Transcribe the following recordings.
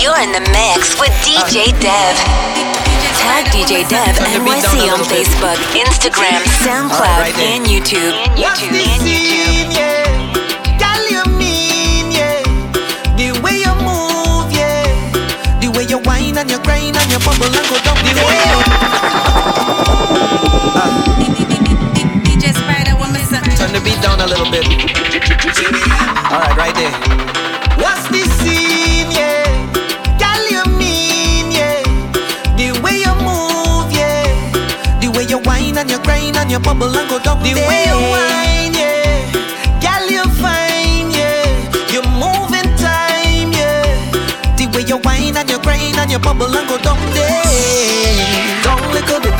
You're in the mix with DJ Dev. Tag DJ Dev NYC on Facebook, Instagram, SoundCloud, right, and YouTube. And YouTube. And YouTube. You whine and you grind and you bubble and go down the way. you DJ Spider, one Turn the beat down a little bit. All right, right there. on your bubble and go down the, the way you whine, yeah. Girl, you fine, yeah. You're moving time, yeah. The way you whine and you grind and your bubble and go down the. Down little bit.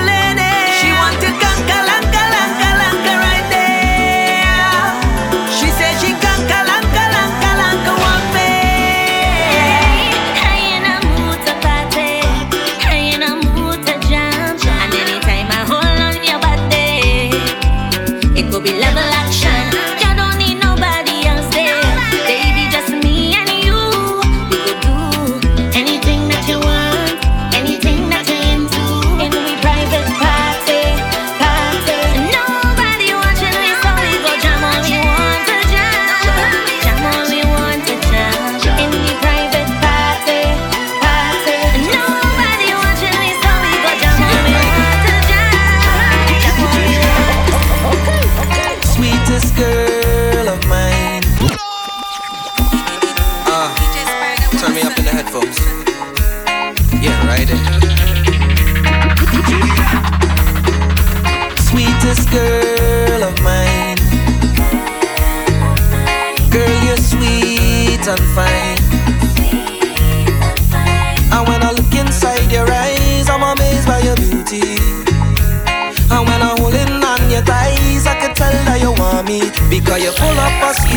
Cause you're full of us.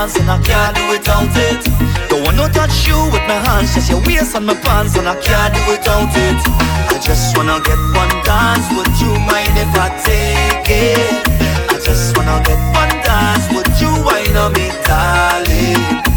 dance and I can't do without it. Don't wanna touch you with my hands, just your waist and my pants and I can't do without it. I just wanna get one dance, would you mind if I take it? I just wanna get one dance, would you wind on me, darling?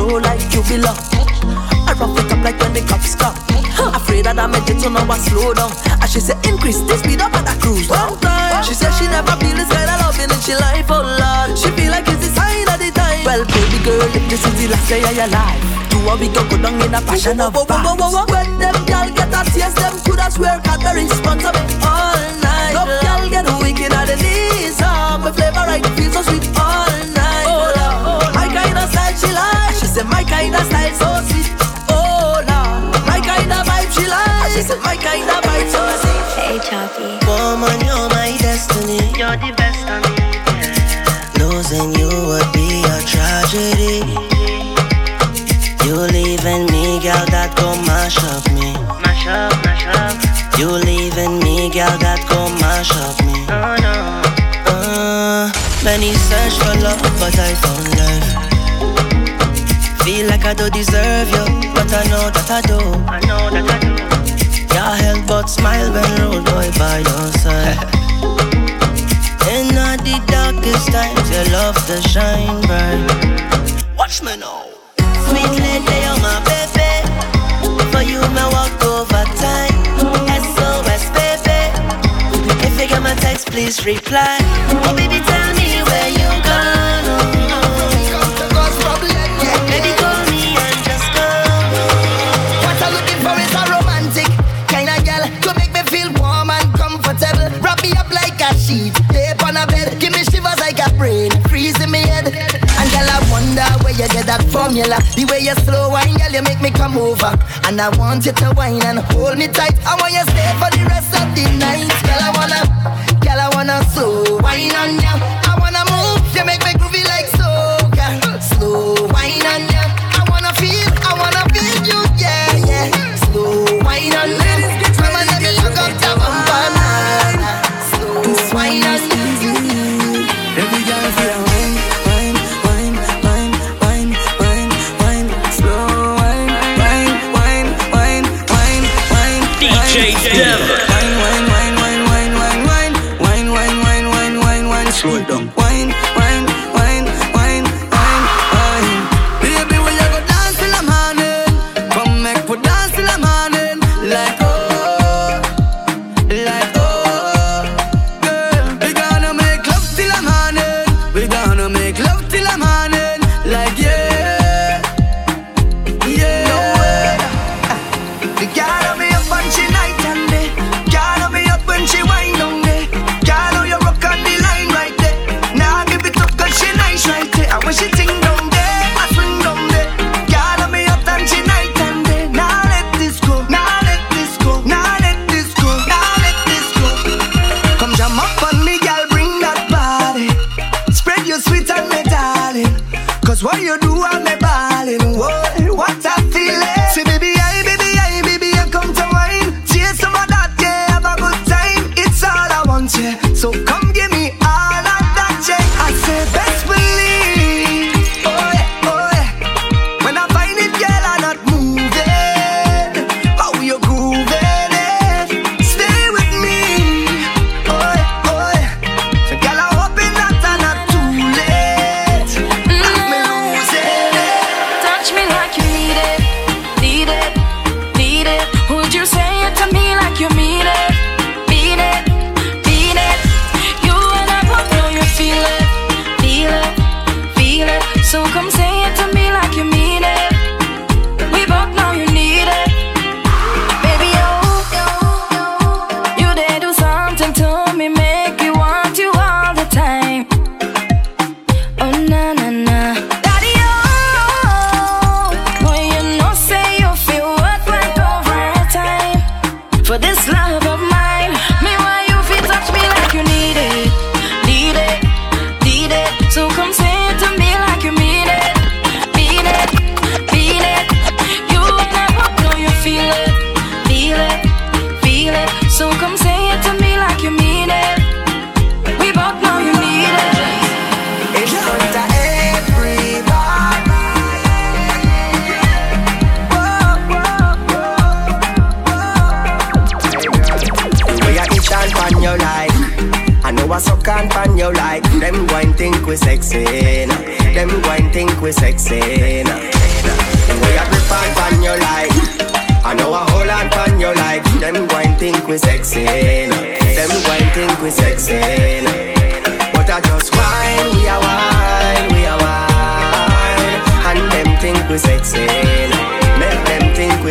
Control like you belong. I rough it up like when the cops come. Afraid that I made it, so now I slow down. And she said increase the speed up and I cruise down time. She said she never feel this kind of loving in she life, oh Lord. She feel like it's the sign of the time. Well, baby girl, if this is the last day of your life. Do what we go go down in a passion of vibes. When them gal get a taste, them coulda swear Cadbury sponsor me all night. No gal get wicked at the knees, ah, my flavor right feels so sweet all night. Oh Lord, my kind of style she like. She said my kind of style so sweet. Oh Lord, my kind of vibe she like. She said my kind of vibe so sweet. Hey, Choppy. Woman, you're my destiny. You're the best on me. Losing you would be a tragedy. You leaving me, girl, that go mash up me. Mash up, mash up. You leaving me, girl, that go mash up me. Oh no. Uh, many search for love, but I found love. Feel like I don't deserve you, but I know that I do. I know that I do. Your help but smile when road boy by your side. In all the darkest times, your love to shine bright. Watch me now. Sweet lady, you're my baby. For you, me walk overtime. SOS, baby. If you get my text, please reply. Oh, baby, tell me where you gone. Sheet, lay on a bed, give me shivers like a brain, freeze in me head. And girl, I wonder where you get that formula. The way you slow wine, girl, you make me come over. And I want you to wine and hold me tight. I want you stay for the rest of the night. Girl, I wanna, girl, I wanna slow wine on you.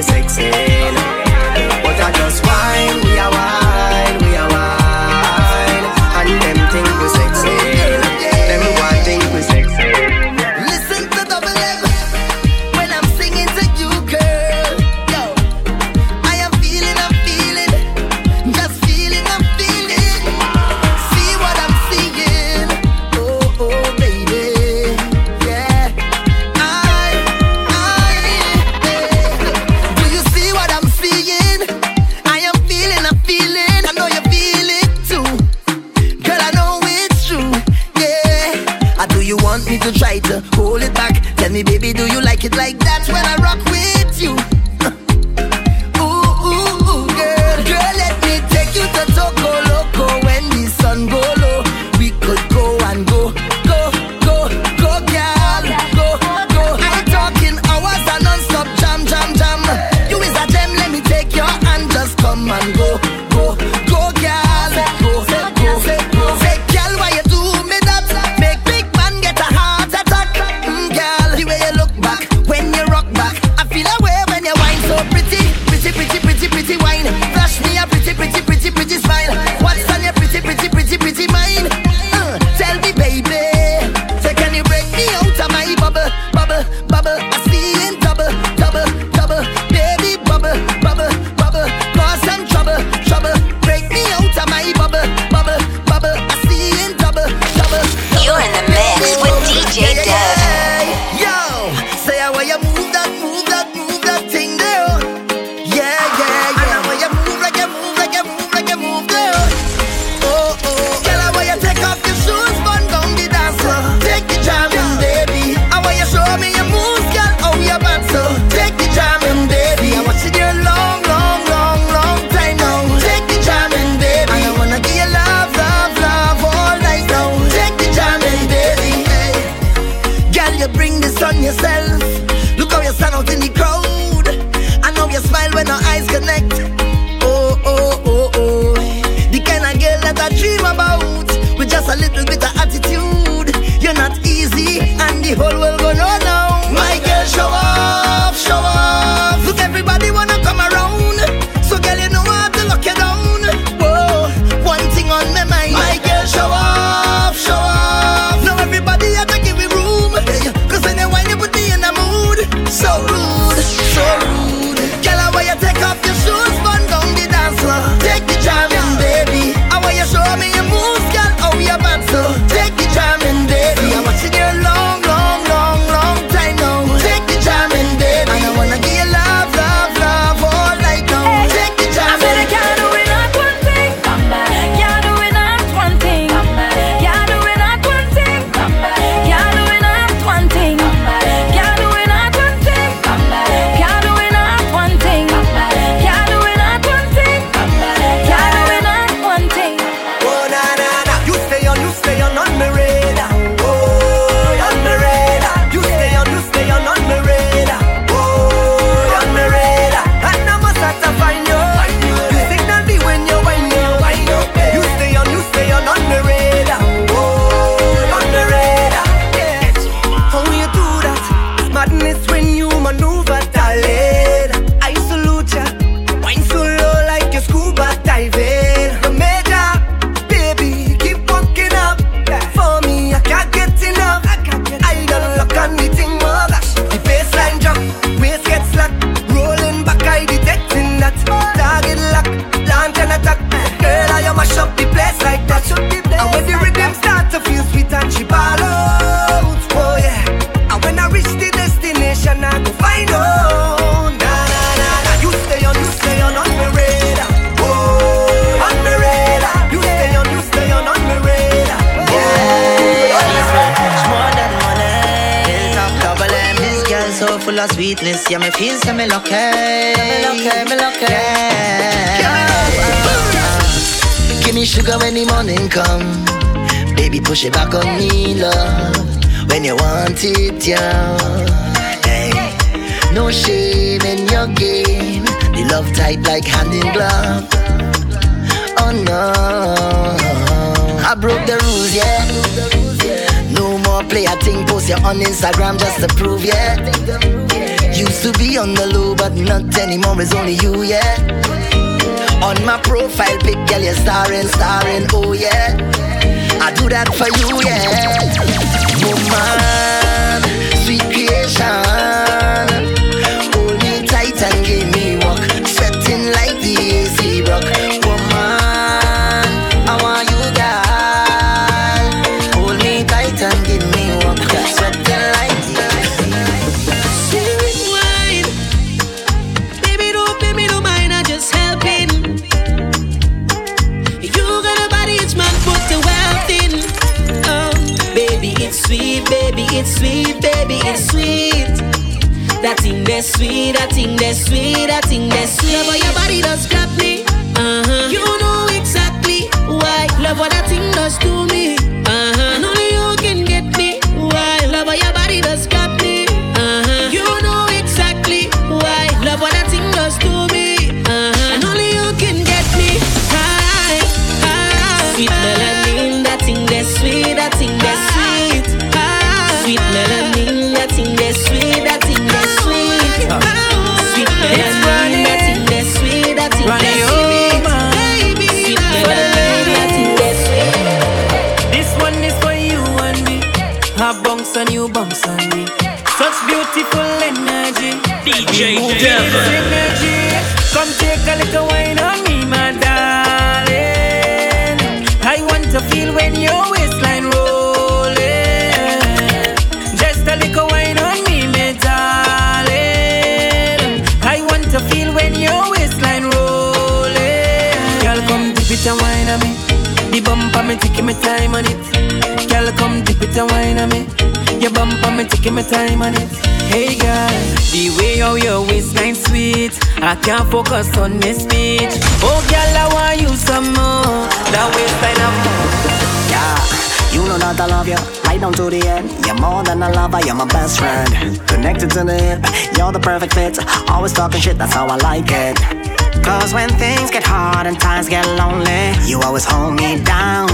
Sexy. full of sweetness. Yeah, me feel say me lucky. Me lucky, me lucky. Yeah. Give me sugar when the morning come. Baby, push it back on me, love. When you want it, yeah. No shame in your game. The love tight like hand in glove. Oh no, I broke the rules, yeah. No more play a thing, post you on Instagram just to prove, yeah. Used to be on the low, but not anymore. It's only you, yeah. On my profile pic, girl, you're starring, starring, oh yeah. I do that for you, yeah. Woman. Always talking shit, that's how I like it. Cause when things get hard and times get lonely, you always hold me down.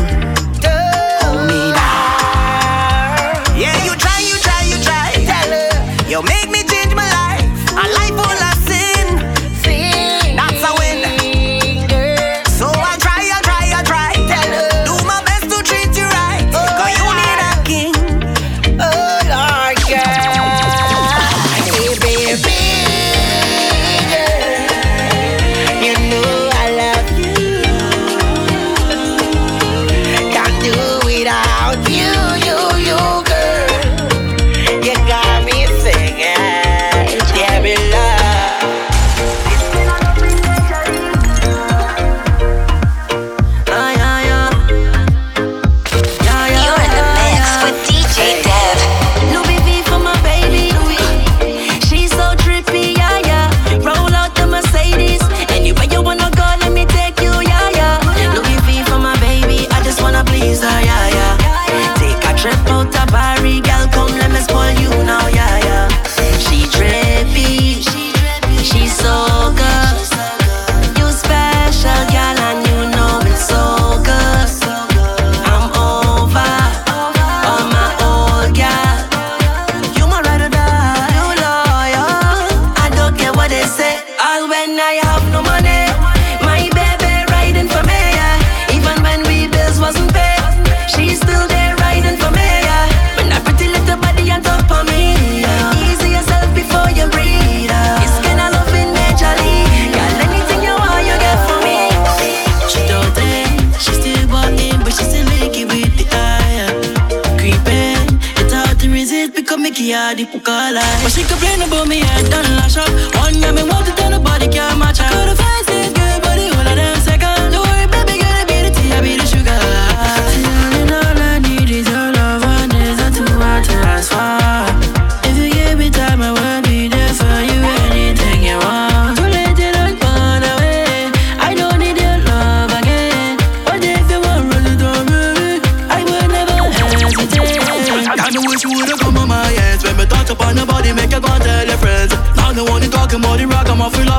But she complain about me, I done lash up. One me want to tell nobody can't match. I could've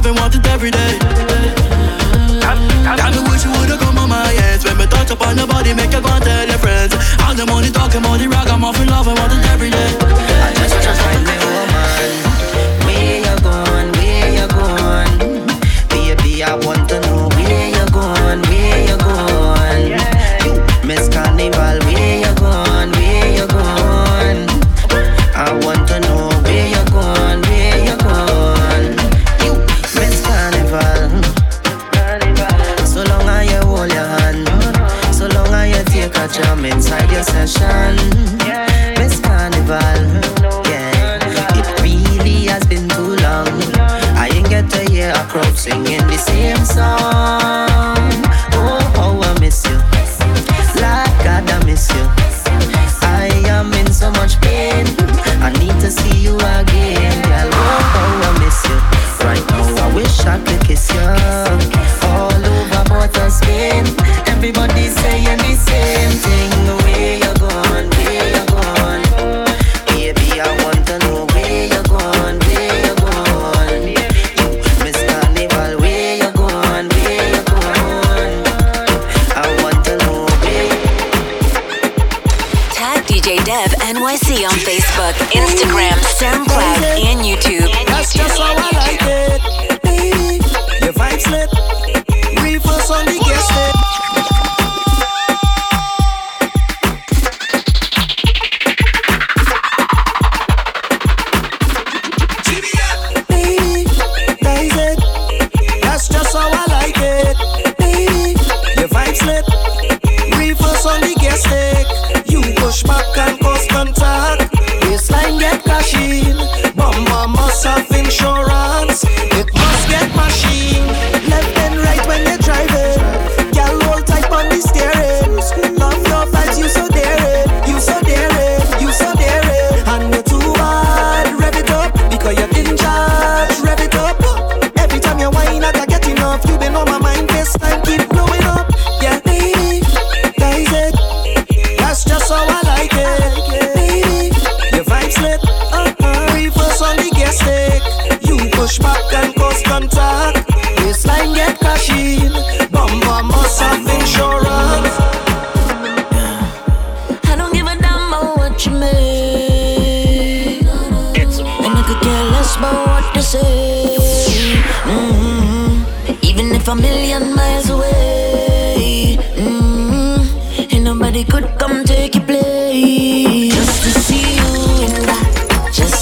and want it every day. Got, got me wish you would've come on my hands when me touch upon your body, make you go and tell your friends. All the money talking, money rock, I'm off in love and want it.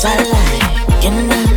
I in the.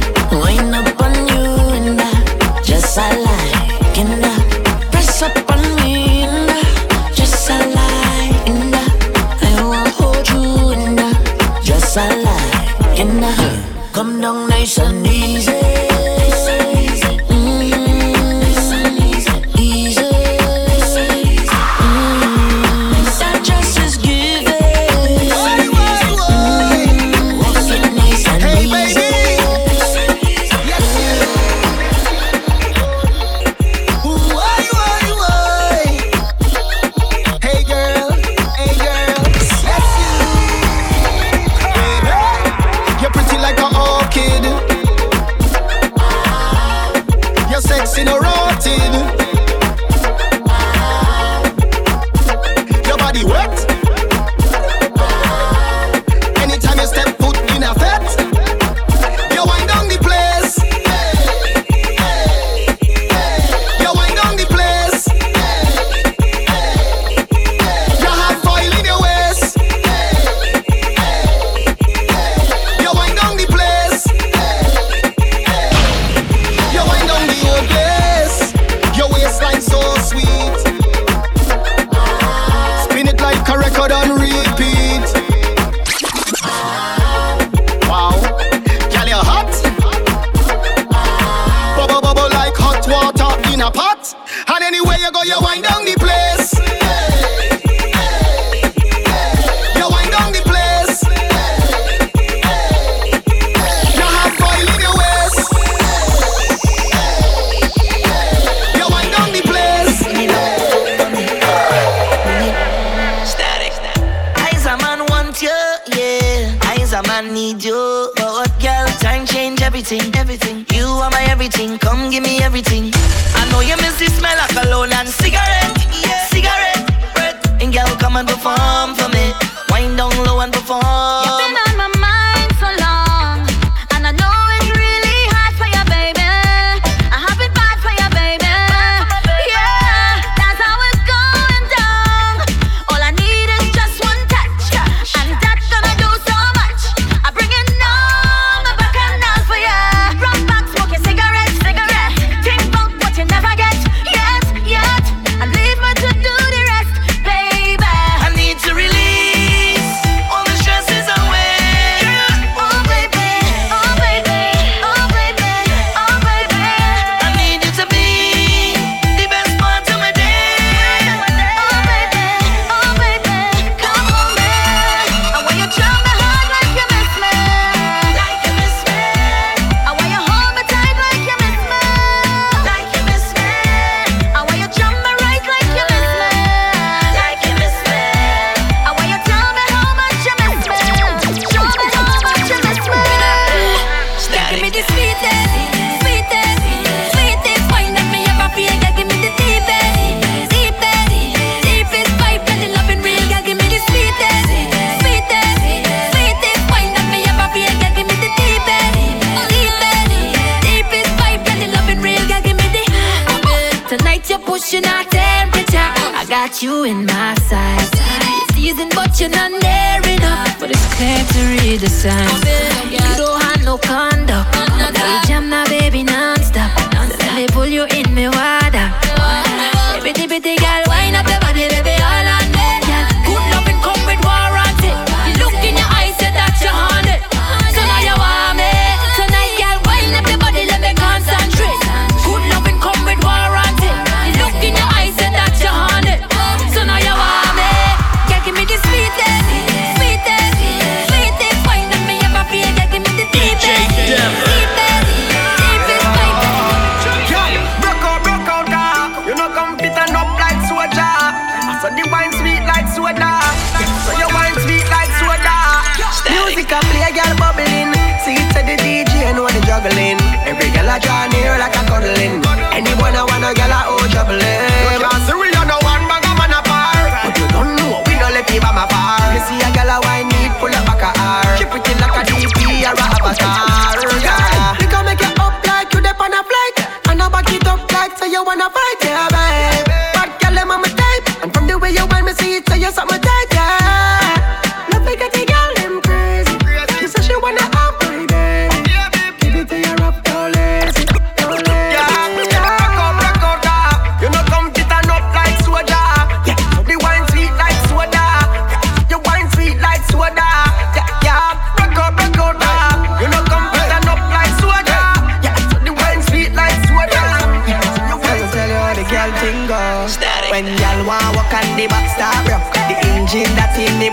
everything, everything. You are my everything, come give me everything. I know you miss the smell of cologne and cigarette, yeah. cigarette breath. And girl, come and perform for me. Wind down low and perform. Got you in my sights. Season, but you're not near enough. But it's clear to read the signs. You don't have no conduct. Now you jam now, baby, non-stop. So let me pull you in me water. Bitty bitty girl, wind up your body, baby,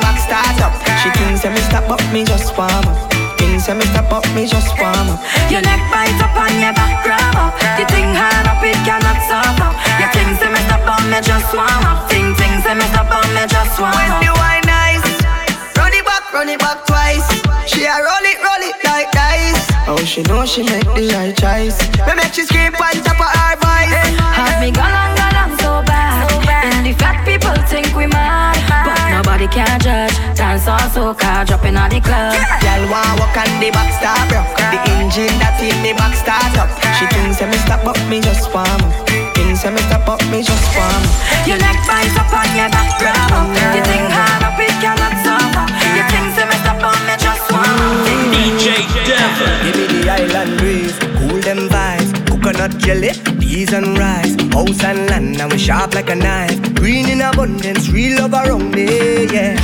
back start up. She thinks that me stop up, me just warm up. Thinks that me stop up, me just warm up. Your neck bite up on your back grab up. You think hard up, it cannot stop up. Your things say me stop on me just warm up. Ting ting say me stop on me just warm When up. the wine nice, run it back, run it back twice. She a roll it, roll it like dice. Oh, she know she make the right choice. Me make she scream on top of her voice. Have me gone on, gone on so bad. And the fat people think we mad. But nobody can judge. Dance on soca, dropping on the club. Girl want walk on the back start rock. The engine that in the back start up. She thinks that me stop up, me just warm up. Thinks that me stop up, me just warm up. Your neck bite up on your back grab up. You think hard up, it cannot stop up. You think say me stop on me just warm up. DJ Devil. Give me the island breeze, cool them vibes. Coconut jelly, peas and rice. House and land, and we sharp like a knife. Green in abundance, real love around me, yeah.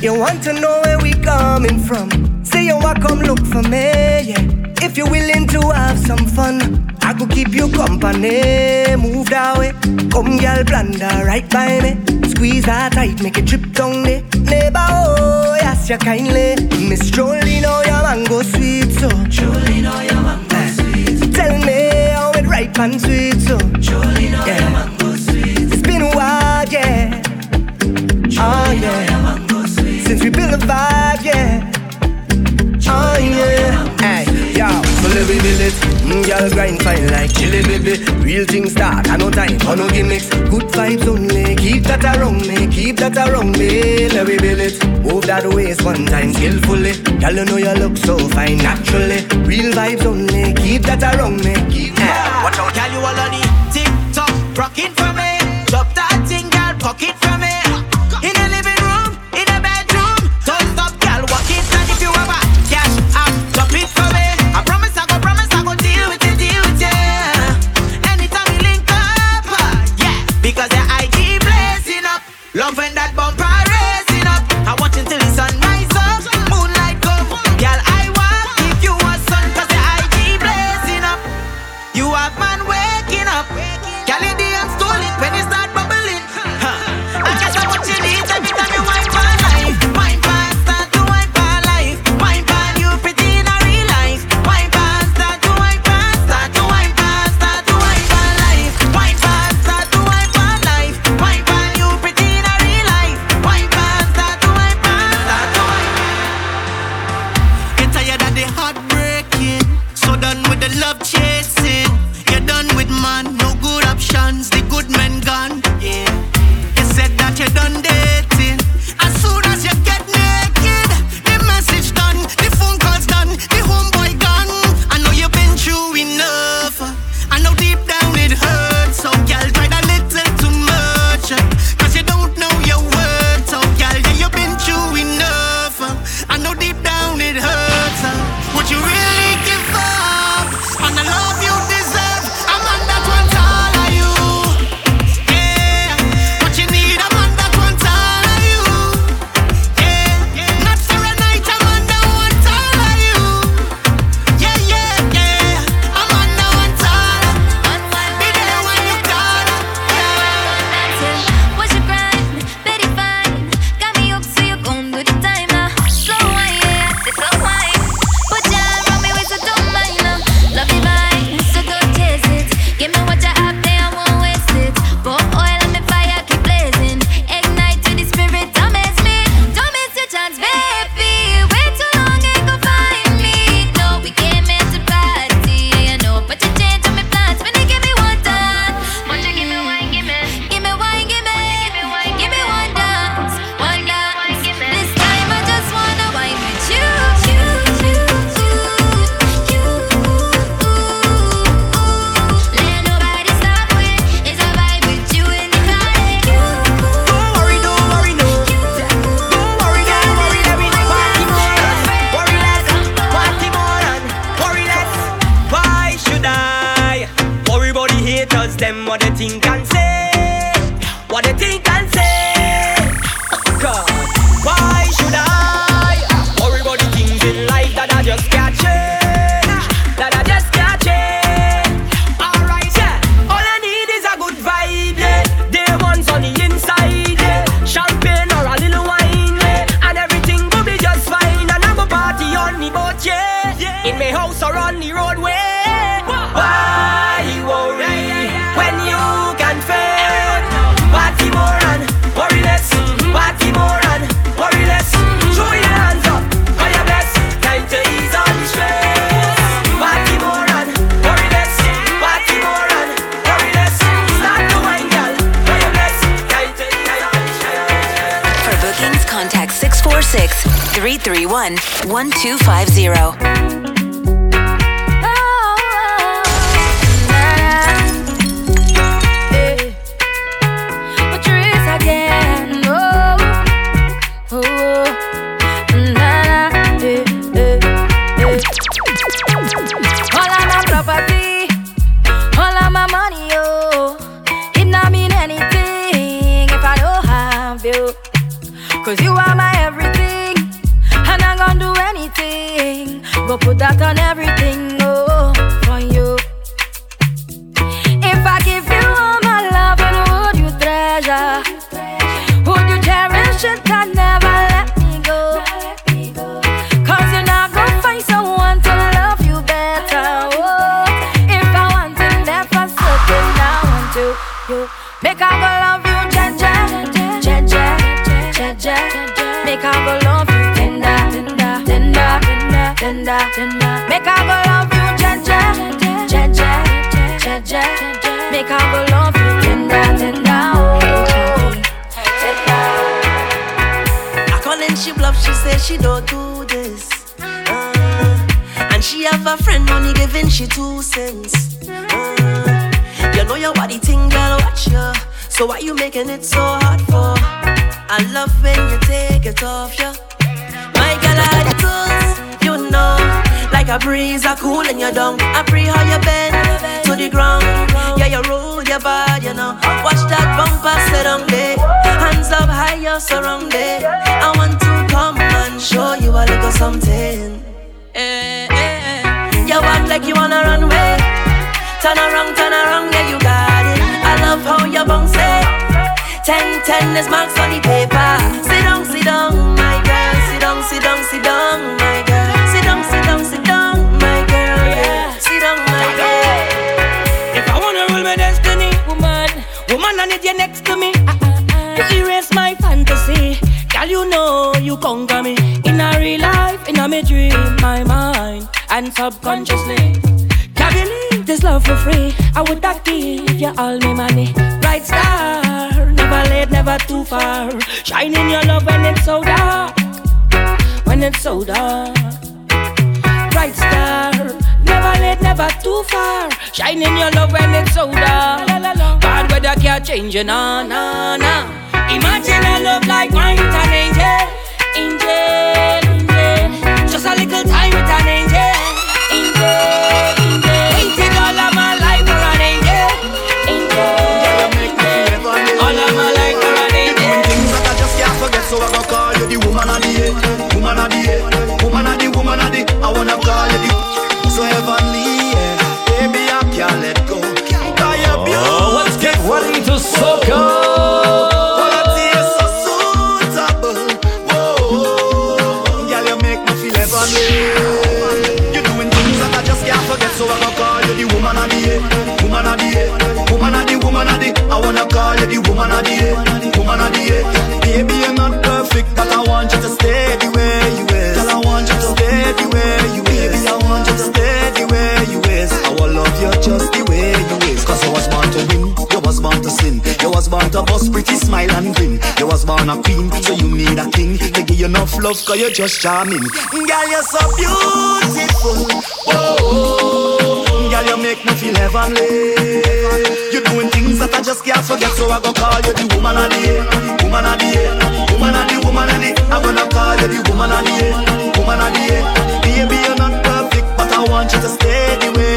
You want to know where we coming from? Say you want come look for me, yeah. If you're willing to have some fun, I could keep you company. Move that way, come girl, blunder right by me. Squeeze her tight, make it drip down there. Neighbor, oh, yes, you kindly. Miss strolling, oh, your mango sweet, so. Strolling, oh, your mango sweet. Tell me ripe and sweet, so. Strolling, oh, your mango sweet. It's been a while, yeah. Oh, yeah. Since we built a vibe, yeah. Oh, yeah. Hey, yo, so let me build it. Mm, girl, grind fine like chili, baby. Real things start, I no time for no gimmicks. Good vibes only, keep that around me, keep that around me. Let me build it. Move that waist one time skillfully. Girl, you know you look so fine naturally. Real vibes only, keep that around me. Keep that. Watch out, Girl, you all on it. Tick tock, rock it for me. Drop that thing, girl, pocket for me. 331 1250. Put that on So why you making it so hard for? I love when you take it off, yeah. My girl, I tools, you know. Like a breeze, I cool in your down. I pray how you bend to the ground. Yeah, you roll your body, you know. Watch that bumper sit on there. Hands up high, you're surrounded. I want to come and show you a little something. Eh, eh, eh. You walk like you wanna run away. Turn around, turn around, Ten, ten is marks on the paper. Sit down, sit down, my girl. Sit down, sit down, sit down, my girl. Sit down, sit down, sit down, my girl. Yeah. Sit down, my girl. If I wanna rule my destiny, woman, woman, I need you next to me. You erase my fantasy, girl. You know you conquer me in a real life, in a me dream, my mind, and subconsciously. Can't believe this love for free. I would not give you all my money. Bright star, never never too far. Shine in your love when it's so dark, when it's so dark bright star. Never late, never too far. Shine in your love when it's so dark. Bad weather can't change you, nah, nah, nah. Imagine a love like mine an angel, angel, angel. Just a little time woman of the year, woman of the year, woman of the, woman of the. I wanna call you the so heavenly, yeah. Baby, I can't let go. You're let's get ready to soak Quality is so suitable. Whoa, girl, you make me feel heavenly. You're doing things that I just can't forget, so I go call you the woman of the year, woman of the year, woman of the, woman of the. I wanna call you the woman of the year, woman of the year. Born to bust pretty smile and grin. You was born a queen, so you need a king to give you enough love, cause you're just charming. Girl, you're so beautiful. Whoa, girl, you make me feel heavenly. You're doing things that I just can't forget, so I go call you the woman of the year, woman of the year, woman of the, woman of the. I'm gonna call you the woman of the year, woman of the year. Baby, you're not perfect, but I want you to stay the way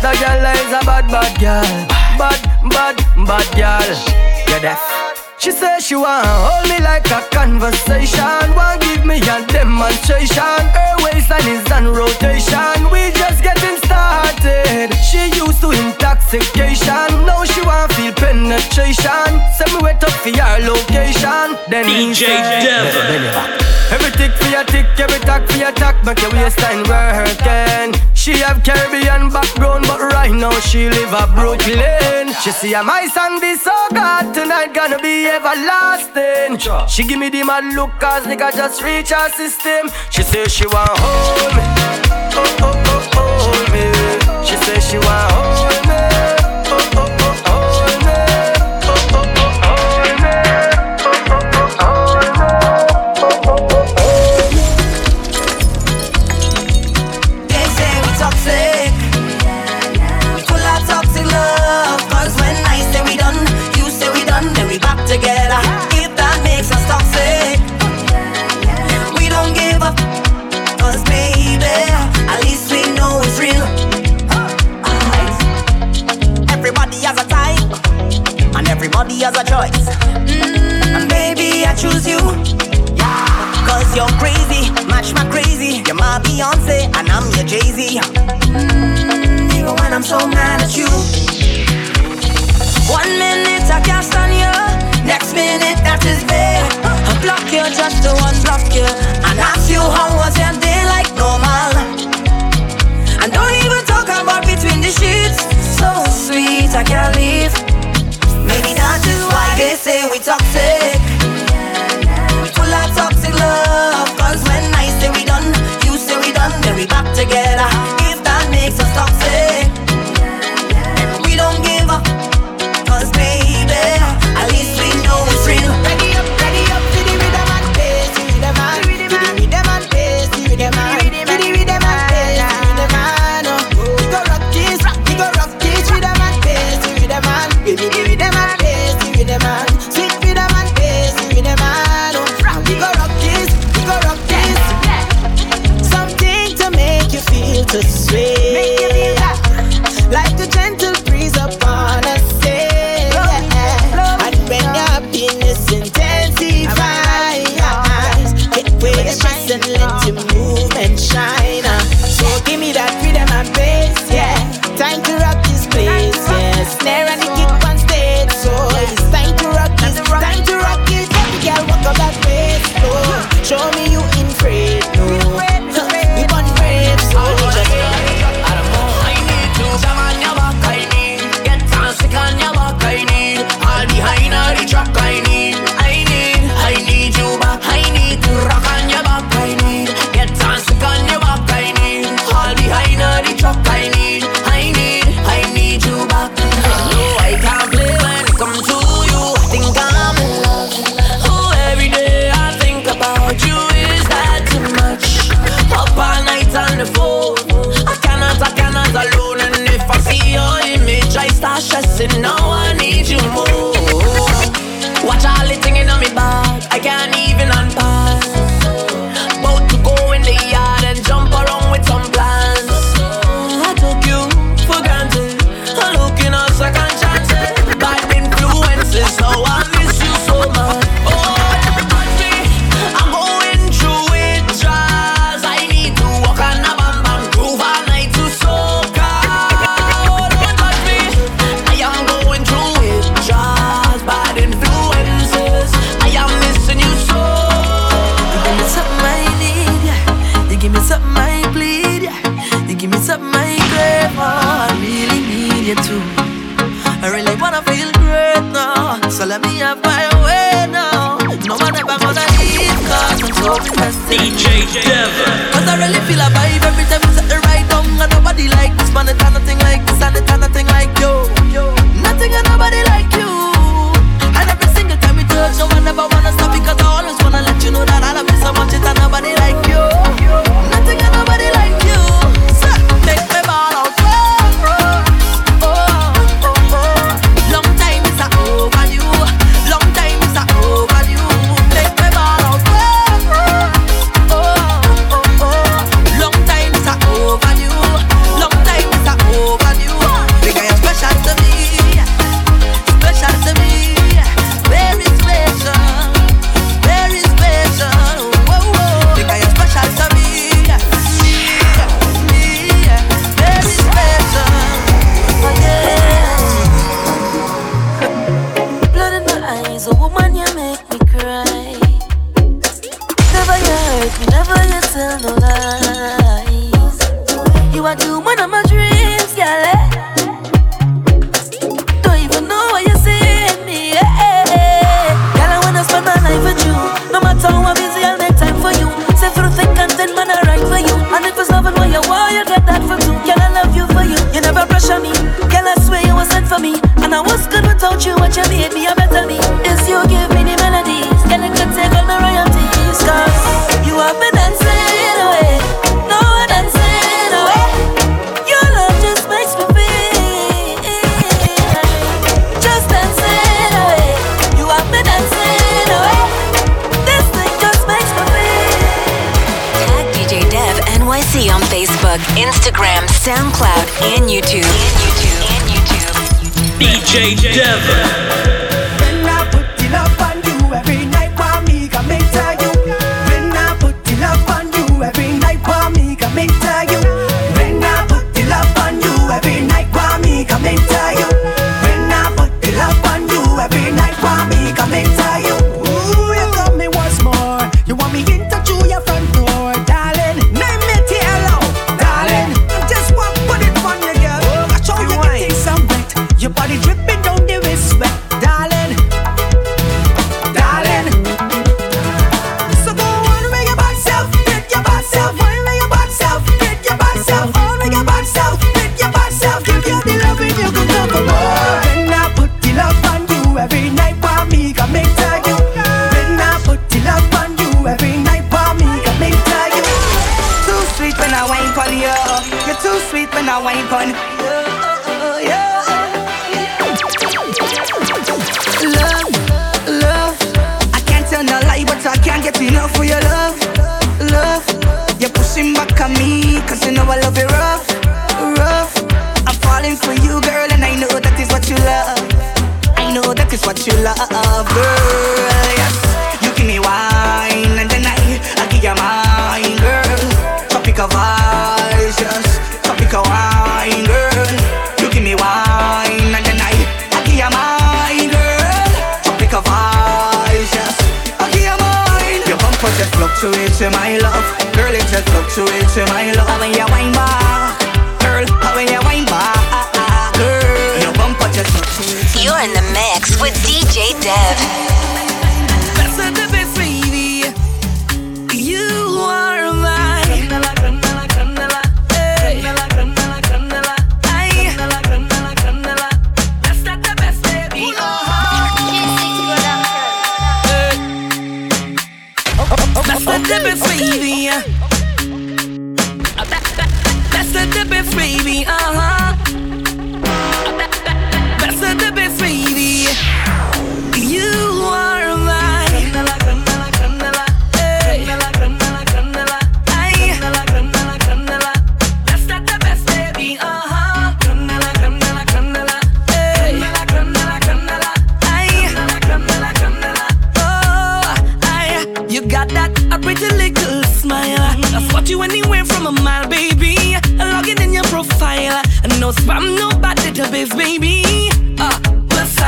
The girl is a bad, bad girl. Bad, bad, bad girl. You're deaf. She says she want hold me like a conversation. Want give me a demonstration. Her waistline is on rotation. We just getting started. She used to intoxication. Now she want feel penetration. Send me wait up for your location. Then DJ Devil. Every tick for your tick, every tack for your tack, make your waistline working. She have Caribbean background, but right now she live a Brooklyn. She see a my song be so good, tonight gonna be everlasting. She give me the mad look cause nigga just reach her system. She say she want hold me, oh oh oh hold me. She say she want hold. not to unblock you. And a few hours and day like normal. And don't even talk about between the sheets. So sweet, I can't leave. Maybe that is why they say we toxic. That's the difference, baby. Uh. That's the difference, baby. Uh huh. is, baby. Uh, plus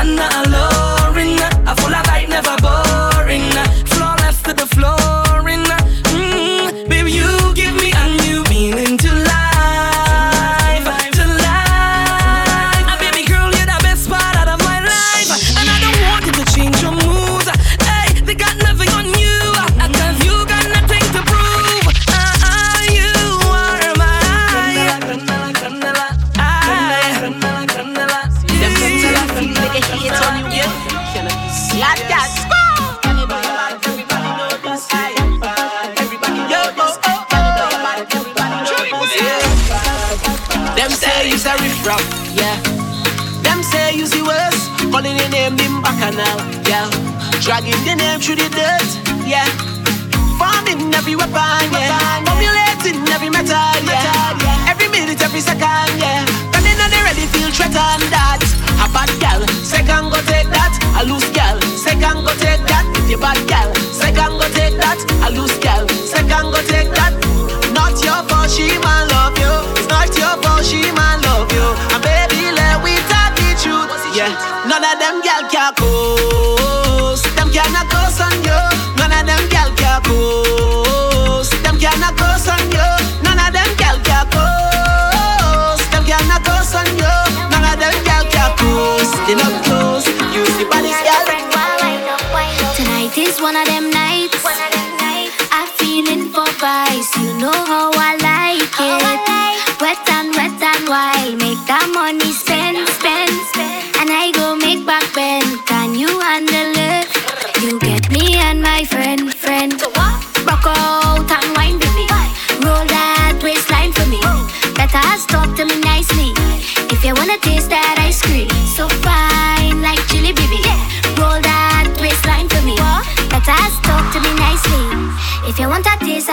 一万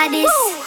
of this. Woo!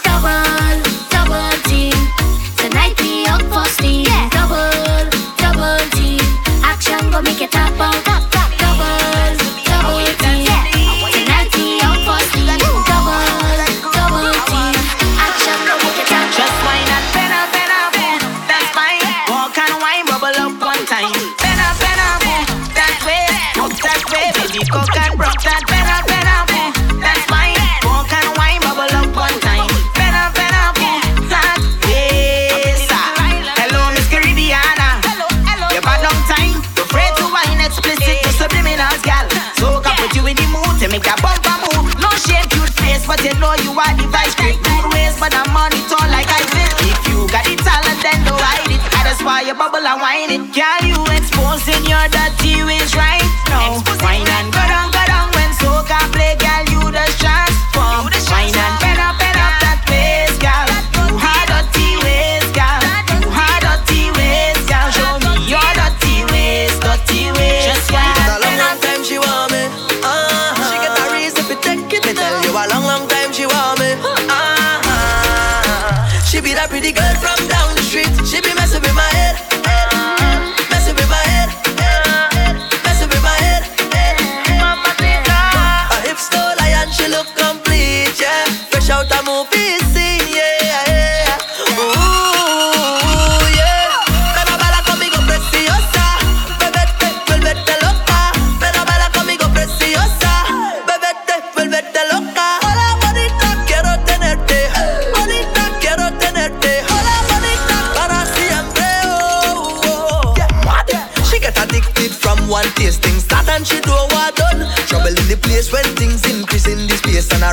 wine it. Girl, you exposing your dirty ways right now. Wine and go down, go down when soca play.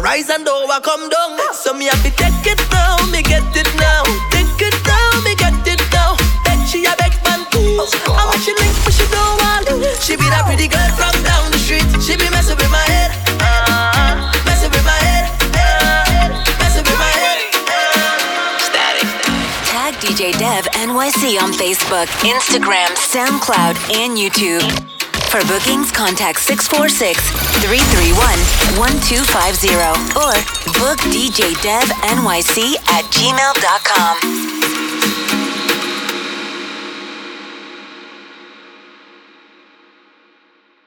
Rise and overcome down. So me have to take it now, me get it now. Take it now, me get it now. Bet she a big man too. I want she link, but she don't want it. She be that pretty girl from down the street. She be messing with my head. Uh-huh. Messing with my head. DJ Dev NYC on Facebook, Instagram, SoundCloud, and YouTube. For bookings, contact 646-331-1250 or book DJ Dev NYC at gmail.com.